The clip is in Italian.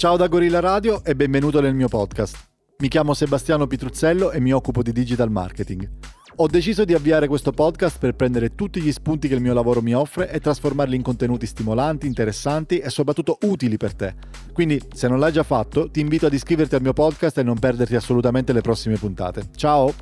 Ciao da Gorilla Radio e benvenuto nel mio podcast. Mi chiamo Sebastiano Pitruzzello e mi occupo di digital marketing. Ho deciso di avviare questo podcast per prendere tutti gli spunti che il mio lavoro mi offre e trasformarli in contenuti stimolanti, interessanti e soprattutto utili per te. Quindi, se non l'hai già fatto, ti invito ad iscriverti al mio podcast e non perderti assolutamente le prossime puntate. Ciao!